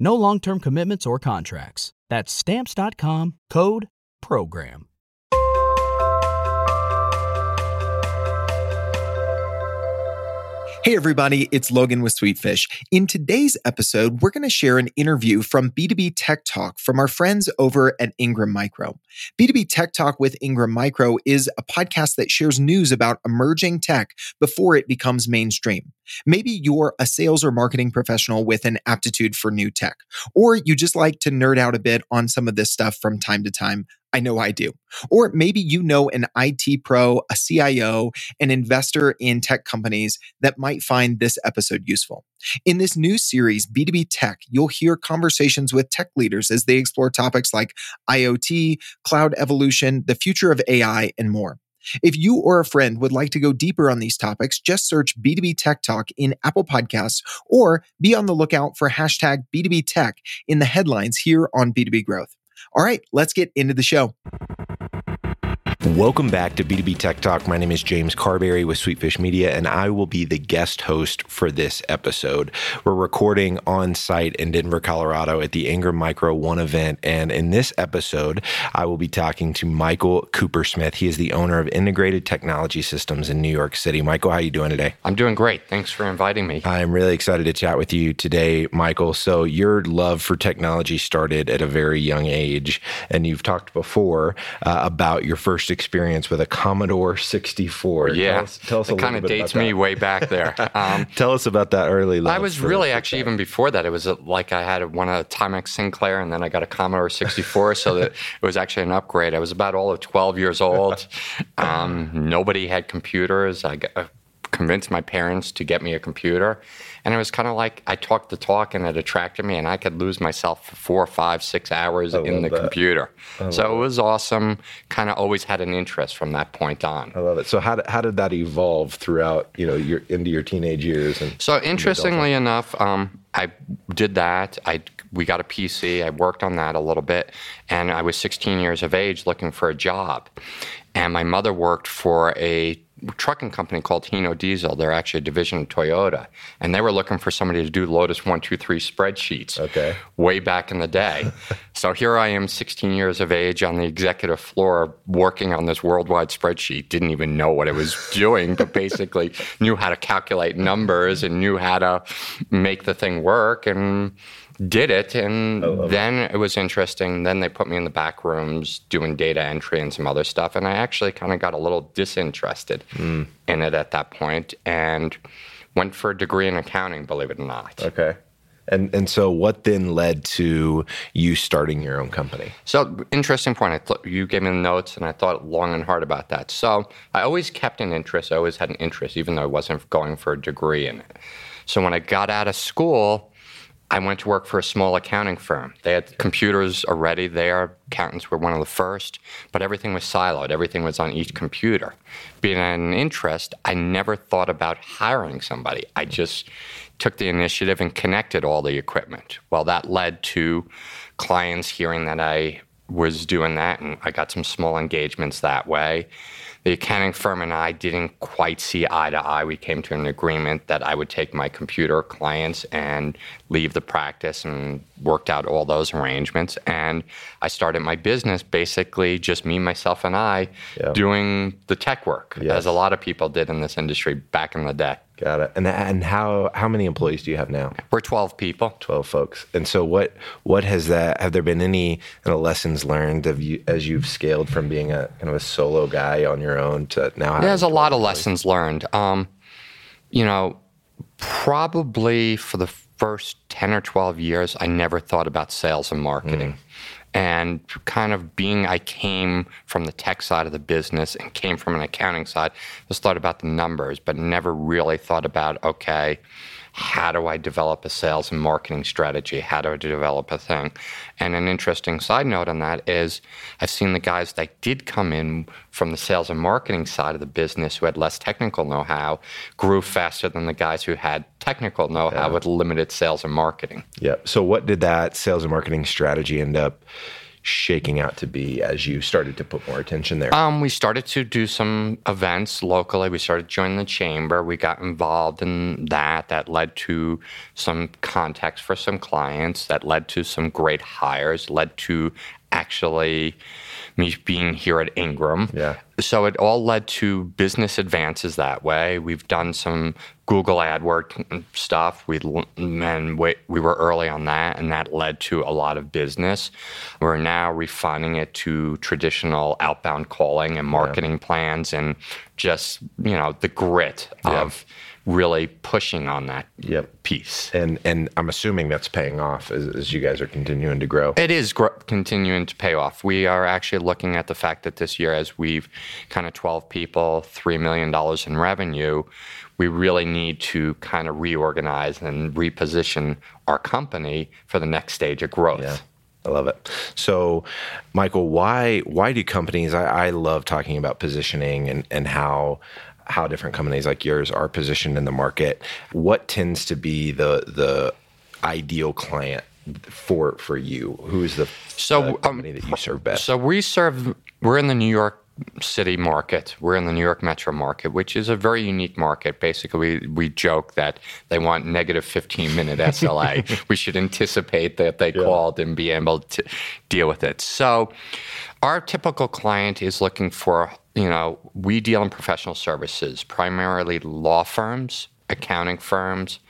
No long term commitments or contracts. That's Stamps.com code PROGRAM. Hey, everybody, it's Logan with Sweetfish. In today's episode, we're going to share an interview from B2B Tech Talk from our friends over at Ingram Micro. B2B Tech Talk with Ingram Micro is a podcast that shares news about emerging tech before it becomes mainstream. Maybe you're a sales or marketing professional with an aptitude for new tech, or you just like to nerd out a bit on some of this stuff from time to time. I know I do. Or maybe you know an IT pro, a CIO, an investor in tech companies that might find this episode useful. In this new series, B2B Tech, you'll hear conversations with tech leaders as they explore topics like IoT, cloud evolution, the future of AI, and more. If you or a friend would like to go deeper on these topics, just search B2B Tech Talk in Apple Podcasts or be on the lookout for hashtag B2B Tech in the headlines here on B2B Growth. All right, let's get into the show. Welcome back to B2B Tech Talk. My name is James Carberry with Sweetfish Media, and I will be the guest host for this episode. We're recording on site in Denver, Colorado at the Ingram Micro One event. And in this episode, I will be talking to Michael Coopersmith. He is the owner of Integrated Technology Systems in New York City. Michael, how are you doing today? I'm doing great. Thanks for inviting me. I'm really excited to chat with you today, Michael. So, your love for technology started at a very young age, and you've talked before uh, about your first experience with a Commodore 64. Yeah, tell us, tell us it kind of dates me way back there. Um, tell us about that early. I was really actually even before that. It was a, like I had one of Timex Sinclair, and then I got a Commodore 64, so that it was actually an upgrade. I was about all of 12 years old. Um, nobody had computers. I got, convinced my parents to get me a computer. And it was kind of like I talked the talk and it attracted me, and I could lose myself for four, five, six hours in the that. computer. So it was awesome. Kind of always had an interest from that point on. I love it. So how did, how did that evolve throughout you know your into your teenage years? And so interestingly enough, um, I did that. I we got a PC. I worked on that a little bit, and I was 16 years of age looking for a job. And my mother worked for a trucking company called Hino Diesel. They're actually a division of Toyota, and they were looking for somebody to do Lotus One Two Three spreadsheets. Okay. Way back in the day. so here I am, 16 years of age, on the executive floor, working on this worldwide spreadsheet. Didn't even know what I was doing, but basically knew how to calculate numbers and knew how to make the thing work and did it and then it. it was interesting. Then they put me in the back rooms doing data entry and some other stuff and i actually kind of got a little disinterested mm. in it at that point and went for a degree in accounting believe it or not. Okay. And and so what then led to you starting your own company? So interesting point. I thought you gave me the notes and i thought long and hard about that. So i always kept an interest. I always had an interest even though i wasn't going for a degree in it. So when i got out of school I went to work for a small accounting firm. They had computers already there. Accountants were one of the first, but everything was siloed. Everything was on each computer. Being an interest, I never thought about hiring somebody. I just took the initiative and connected all the equipment. Well, that led to clients hearing that I was doing that, and I got some small engagements that way the accounting firm and I didn't quite see eye to eye. We came to an agreement that I would take my computer clients and leave the practice and worked out all those arrangements. And I started my business basically just me, myself, and I yeah. doing the tech work, yes. as a lot of people did in this industry back in the day. Got it. And and how how many employees do you have now? We're 12 people. 12 folks. And so what what has that have there been any kind of lessons learned of you as you've scaled from being a kind of a solo guy on your own to now having There's a 12 lot of employees? lessons learned. Um, you know, probably for the first 10 or 12 years, I never thought about sales and marketing. Mm. And kind of being, I came from the tech side of the business and came from an accounting side, just thought about the numbers, but never really thought about, okay, how do I develop a sales and marketing strategy? How do I develop a thing? And an interesting side note on that is I've seen the guys that did come in from the sales and marketing side of the business who had less technical know how grew faster than the guys who had technical know how with limited sales and marketing. Yep. So what did that sales and marketing strategy end up shaking out to be as you started to put more attention there? Um, we started to do some events locally. We started joining the chamber. We got involved in that. That led to some contacts for some clients. That led to some great hires. Led to actually me being here at Ingram. Yeah. So it all led to business advances that way. We've done some Google AdWords stuff. We and we, we were early on that, and that led to a lot of business. We're now refining it to traditional outbound calling and marketing plans, and just you know the grit of really pushing on that Yep. piece. and and I'm assuming that's paying off as, as you guys are continuing to grow. It is gr- continuing to pay off. We are actually looking at the fact that this year, as we've kind of 12 people, $3 million in revenue, we really need to kind of reorganize and reposition our company for the next stage of growth. Yeah. I love it. So, Michael, why why do companies? I, I love talking about positioning and and how how different companies like yours are positioned in the market. What tends to be the the ideal client for for you? Who is the, So, the um, company that you serve best? So we serve, we're in the New York City market. We're in the New York metro market, which is a very unique market. Basically, we, we joke that they want negative 15 minute SLA. we should anticipate that they called and be able to deal with it. So, our typical client is looking for, you know, we deal in professional services, primarily law firms, accounting firms,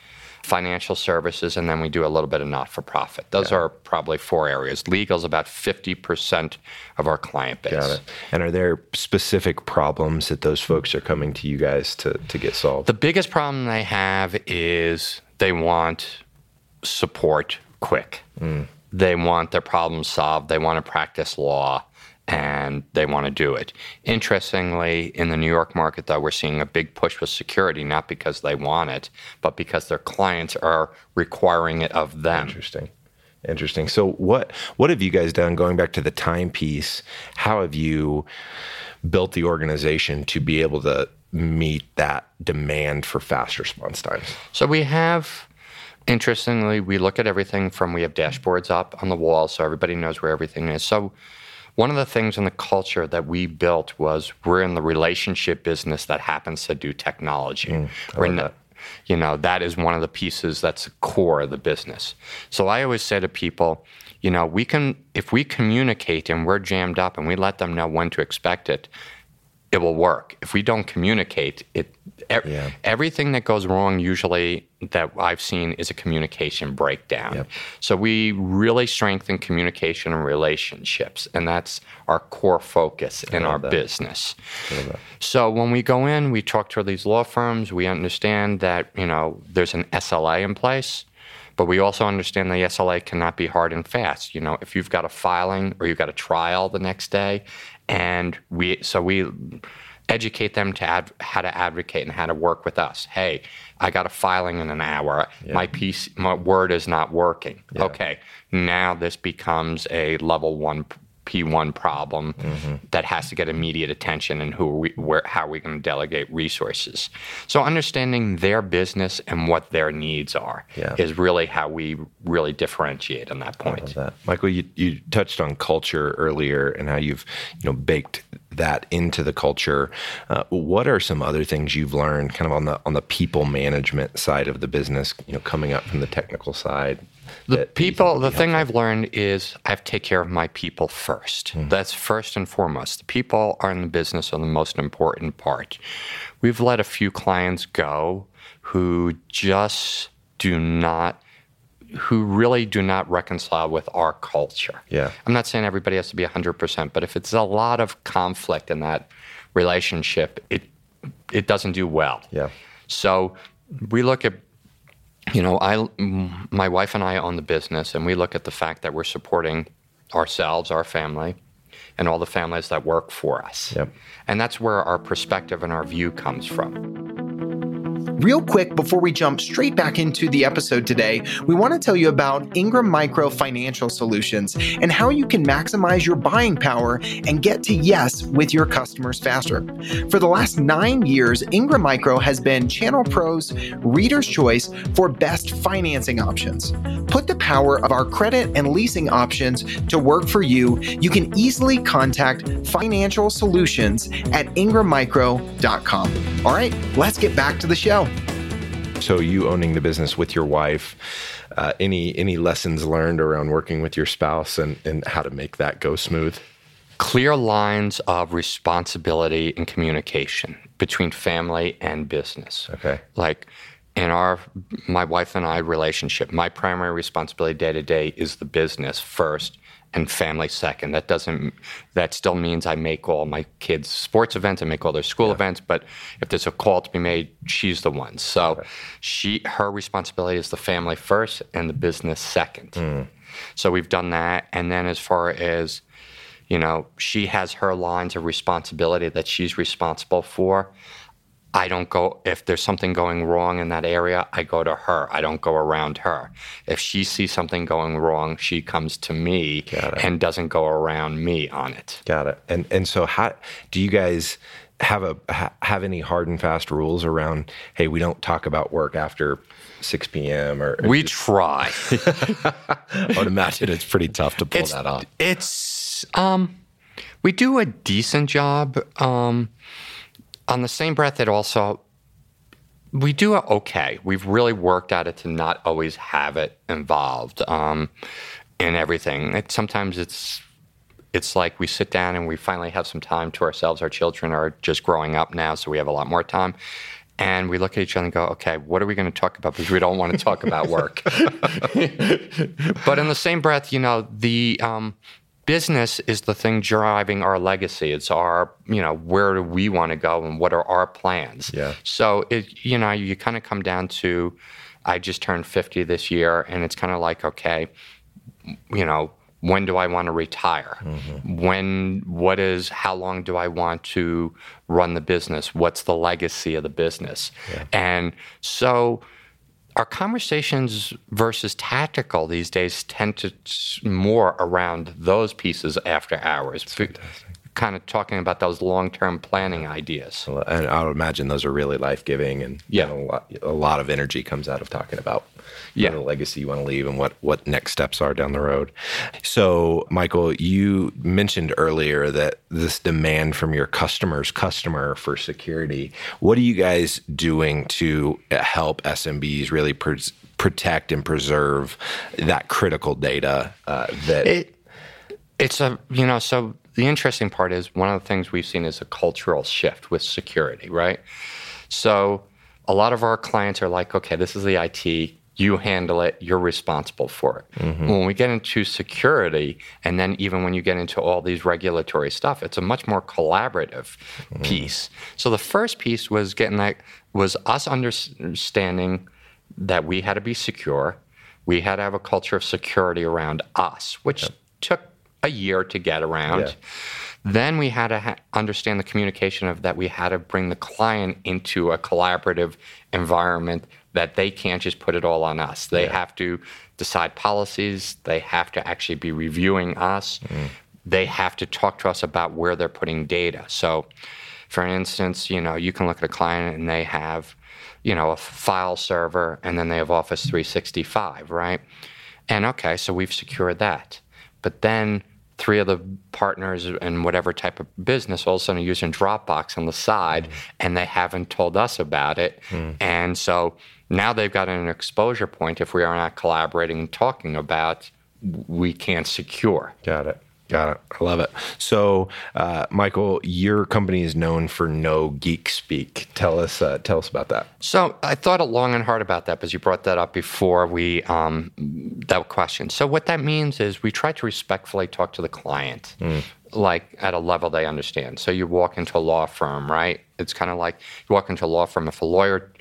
financial services, and then we do a little bit of not for profit. Those are probably four areas. Legal is about 50% of our client base. Got it. And are there specific problems that those folks are coming to you guys to to get solved? The biggest problem they have is they want support quick. Mm. They want their problem solved. They want to practice law and they want to do it. Interestingly, in the New York market, though, we're seeing a big push with security, not because they want it, but because their clients are requiring it of them. Interesting. Interesting. So what what have you guys done going back to the timepiece? How have you built the organization to be able to meet that demand for fast response times? So we have, interestingly, we look at everything from we have dashboards up on the wall so everybody knows where everything is. So one of the things in the culture that we built was we're in the relationship business that happens to do technology. we're not, you know, that is one of the pieces that's the core of the business. So I always say to people, you know, we can, if we communicate and we're jammed up and we let them know when to expect it, it will work. If we don't communicate, it e- Yeah. everything that goes wrong usually that I've seen is a communication breakdown. Yep. So we really strengthen communication and relationships, and that's our core focus in our that. business. So when we go in, we talk to these law firms. We understand that you know there's an SLA in place. But we also understand the SLA cannot be hard and fast. You know, if you've got a filing or you've got a trial the next day, and we so we educate them to ad, how to advocate and how to work with us. Hey, I got a filing in an hour. My piece, my word is not working. Okay, now this becomes a level one P1 problem that has to get immediate attention and who are we, where, how are we going to delegate resources. So understanding their business and what their needs are Yeah. is really how we really differentiate on that point. that. Michael, you, you touched on culture earlier and how you've you know baked that into the culture. Uh, what are some other things you've learned, kind of on the on the people management side of the business? You know, coming up from the technical side. The people, the thing helpful? I've learned is I have to take care of my people 1st Hmm. That's first and foremost. The people are in the business are the most important part. We've let a few clients go who just do not, who really do not reconcile with our culture. Yeah. I'm not saying everybody has to be 100%, but if it's a lot of conflict in that relationship, it it doesn't do well. Yeah. So we look at, you know, I, my wife and I own the business, and we look at the fact that we're supporting ourselves, our family, and all the families that work for us. Yep. And that's where our perspective and our view comes from. Real quick, before we jump straight back into the episode today, we want to tell you about Ingram Micro Financial Solutions and how you can maximize your buying power and get to yes with your customers faster. For the last nine years, Ingram Micro has been Channel Pro's reader's choice for best financing options. Put the power of our credit and leasing options to work for you. You can easily contact Financial Solutions at ingrammicro.com. All right, let's get back to the show. So you owning the business with your wife, uh, any any lessons learned around working with your spouse and, and how to make that go smooth? Clear lines of responsibility and communication between family and business. Okay. like in our my wife and I relationship, my primary responsibility day to day is the business first and family second. That doesn't that still means I make all my kids' sports events, I make all their school events, but if there's a call to be made, she's the one. So she her responsibility is the family first and the business second. Mm. So we've done that. And then as far as you know, she has her lines of responsibility that she's responsible for. I don't go, if there's something going wrong in that area, I go to her. I don't go around her. If she sees something going wrong, she comes to me and doesn't go around me on it. Got it. And and so how do you guys have a ha, have any hard and fast rules around? Hey, we don't talk about work after six p.m. or We try. I would imagine it's pretty tough to pull it's, that off. It's um, we do a decent job. Um, on the same breath, it also we do okay. We've really worked at it to not always have it involved um, in everything. It, sometimes it's it's like we sit down and we finally have some time to ourselves. Our children are just growing up now, so we have a lot more time. And we look at each other and go, okay, what are we going to talk about? Because we don't want to talk about work. but in the same breath, you know, the um, business is the thing driving our legacy. It's our, you know, where do we want to go and what are our plans? Yeah. So it, you know, you kind of come down to, I just turned 50 this year, and it's kind of like, okay, you know, when do I want to retire? Mm-hmm. When, what is, how long do I want to run the business? What's the legacy of the business? Yeah. And so our conversations versus tactical these days tend to more around those pieces after hours. Kind of talking about those long term planning ideas. And I would imagine those are really life giving, and Yeah. a lot, a lot of energy comes out of talking about Yeah. the legacy you want to leave and what what next steps are down the road. So, Michael, you mentioned earlier that this demand from your customers, customer for security. What are you guys doing to help SMBs really protect and preserve that critical data uh, that? It, it's a, you know, so the interesting part is one of the things we've seen is a cultural shift with security, right? So a lot of our clients are like, okay, this is the IT, you handle it, you're responsible for it. Mm-hmm. When we get into security, and then even when you get into all these regulatory stuff, it's a much more collaborative mm-hmm. piece. So the first piece was getting that, was us understanding that we had to be secure. We had to have a culture of security around us, which took a year to get around. Yeah. Then we had to ha- understand the communication of that we had to bring the client into a collaborative environment that they can't just put it all on us. They have to decide policies, they have to actually be reviewing us. Mm-hmm. They have to talk to us about where they're putting data. So for instance, you know, you can look at a client and they have, you know, a file server and then they have Office 365, right? And okay, so we've secured that. But then three of the partners in whatever type of business all of a sudden are using Dropbox on the side and they haven't told us about it. Mm. And so now they've got an exposure point if we are not collaborating and talking about we can't secure. Got it. Got it. I love it. So, uh, Michael, your company is known for no geek speak. Tell us, uh, tell us about that. So, I thought a long and hard about that because you brought that up before we um, that question. So, what that means is we try to respectfully talk to the client. Mm. Like at a level they understand. So you walk into a law firm, right? It's kind of like you walk into a law firm. If a lawyer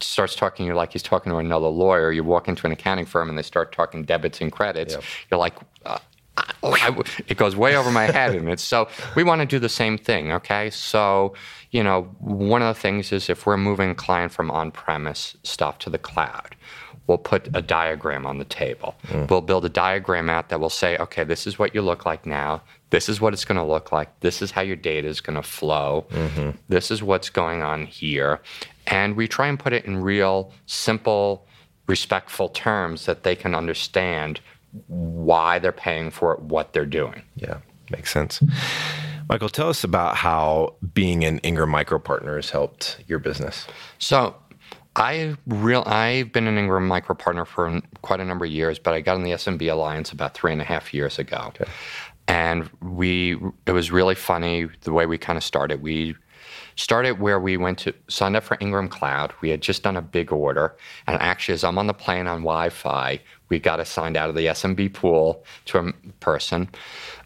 starts talking to you like he's talking to another lawyer. You walk into an accounting firm and they start talking debits and credits. Yep. You're like, uh, I, it goes way over my head and it's so we want to do the same thing okay? So you know one of the things is if we're moving client from on-premise stuff to the cloud we'll put a diagram on the table. Mm. we'll build a diagram out that will say okay this is what you look like now. This is what it's going to look like. This is how your data is going to flow. Mm-hmm. this is what's going on here. And we try and put it in real simple respectful terms that they can understand why they're paying for it, what they're doing. Yeah, makes sense. Michael, tell us about how being an Ingram Micro partner has helped your business. So, I real I've been an Ingram Micro partner for quite a number of years, but I got in the SMB Alliance about three and a half years ago, okay. and we it was really funny the way we kind of started. We started where we went to signed up for Ingram Cloud. We had just done a big order, and actually, as I'm on the plane on Wi-Fi, we got assigned out of the SMB pool to a person.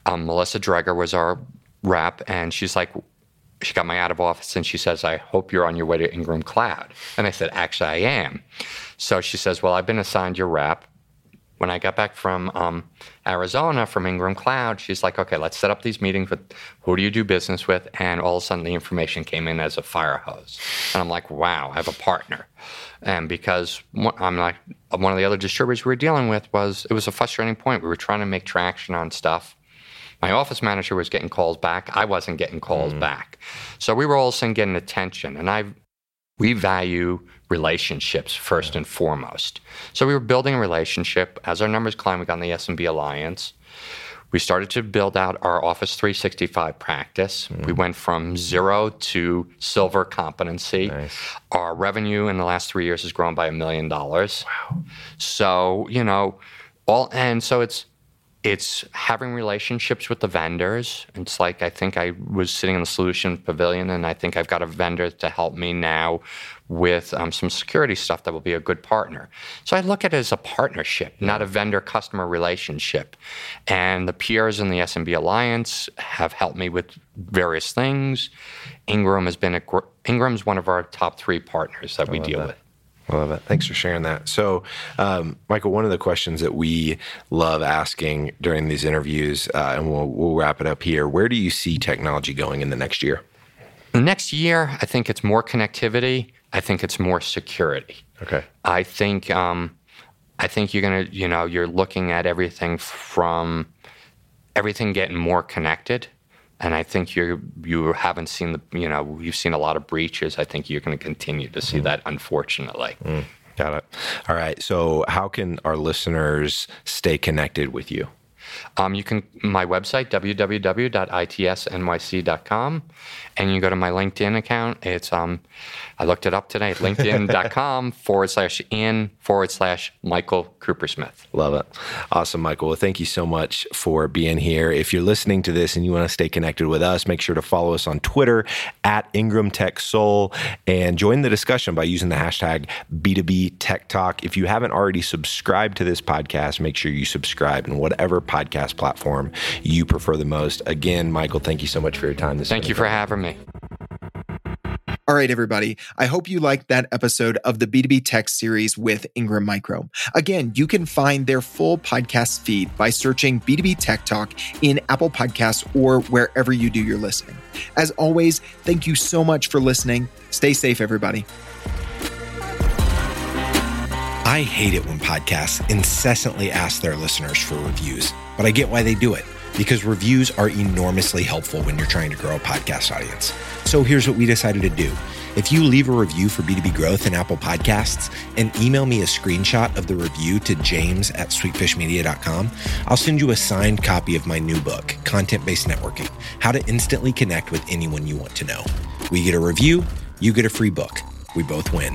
Um, Melissa Dreger was our rep, and she's like, she got my out of office and she says, I hope you're on your way to Ingram Cloud. And I said, Actually, I am. So she says, Well, I've been assigned your rep when I got back from um, Arizona from Ingram Cloud, she's like, okay, let's set up these meetings with who do you do business with? And all of a sudden the information came in as a fire hose. And I'm like, wow, I have a partner. And because I'm like, one of the other distributors we were dealing with was, it was a frustrating point. We were trying to make traction on stuff. My office manager was getting calls back. I wasn't getting calls mm. back. So we were all of a sudden getting attention. And I we value relationships first and foremost. So we were building a relationship. As our numbers climbed, we got on the SMB Alliance. We started to build out our Office 365 practice. Mm. We went from zero to silver competency. Nice. Our revenue in the last three years has grown by a million dollars. Wow. So, you know, all and so it's it's having relationships with the vendors. It's like I think I was sitting in the solution pavilion, and I think I've got a vendor to help me now with um, some security stuff that will be a good partner. So I look at it as a partnership, not a vendor customer relationship. And the peers in the SMB Alliance have helped me with various things. Ingram has been a, Ingram's one of our top three partners that I we deal that. with. I love it. Thanks for sharing that. So, um, Michael, one of the questions that we love asking during these interviews, uh, and we'll, we'll wrap it up here. Where do you see technology going in the next year? The next year, I think it's more connectivity. I think it's more security. Okay. I think um, I think you're gonna, you know, you're looking at everything from everything getting more connected and I think you you haven't seen the you know you've seen a lot of breaches. I think you're going to continue to see mm. that, unfortunately. Mm. Got it. All right. So, how can our listeners stay connected with you? Um, you can my website www.itsnyc.com, and you go to my LinkedIn account. It's um, I looked it up today. LinkedIn.com forward slash in forward slash Michael Cooper Smith. Love it. Awesome, Michael. Well, thank you so much for being here. If you're listening to this and you want to stay connected with us, make sure to follow us on Twitter at Ingram Tech Soul and join the discussion by using the hashtag B2B Tech Talk. If you haven't already subscribed to this podcast, make sure you subscribe in whatever podcast platform you prefer the most. Again, Michael, thank you so much for your time this Thank you for having me. All right, everybody. I hope you liked that episode of the B2B Tech series with Ingram Micro. Again, you can find their full podcast feed by searching B2B Tech Talk in Apple Podcasts or wherever you do your listening. As always, thank you so much for listening. Stay safe, everybody. I hate it when podcasts incessantly ask their listeners for reviews, but I get why they do it because reviews are enormously helpful when you're trying to grow a podcast audience. So here's what we decided to do If you leave a review for B2B Growth in Apple Podcasts and email me a screenshot of the review to james at sweetfishmedia.com, I'll send you a signed copy of my new book, Content Based Networking How to Instantly Connect with Anyone You Want to Know. We get a review, you get a free book. We both win.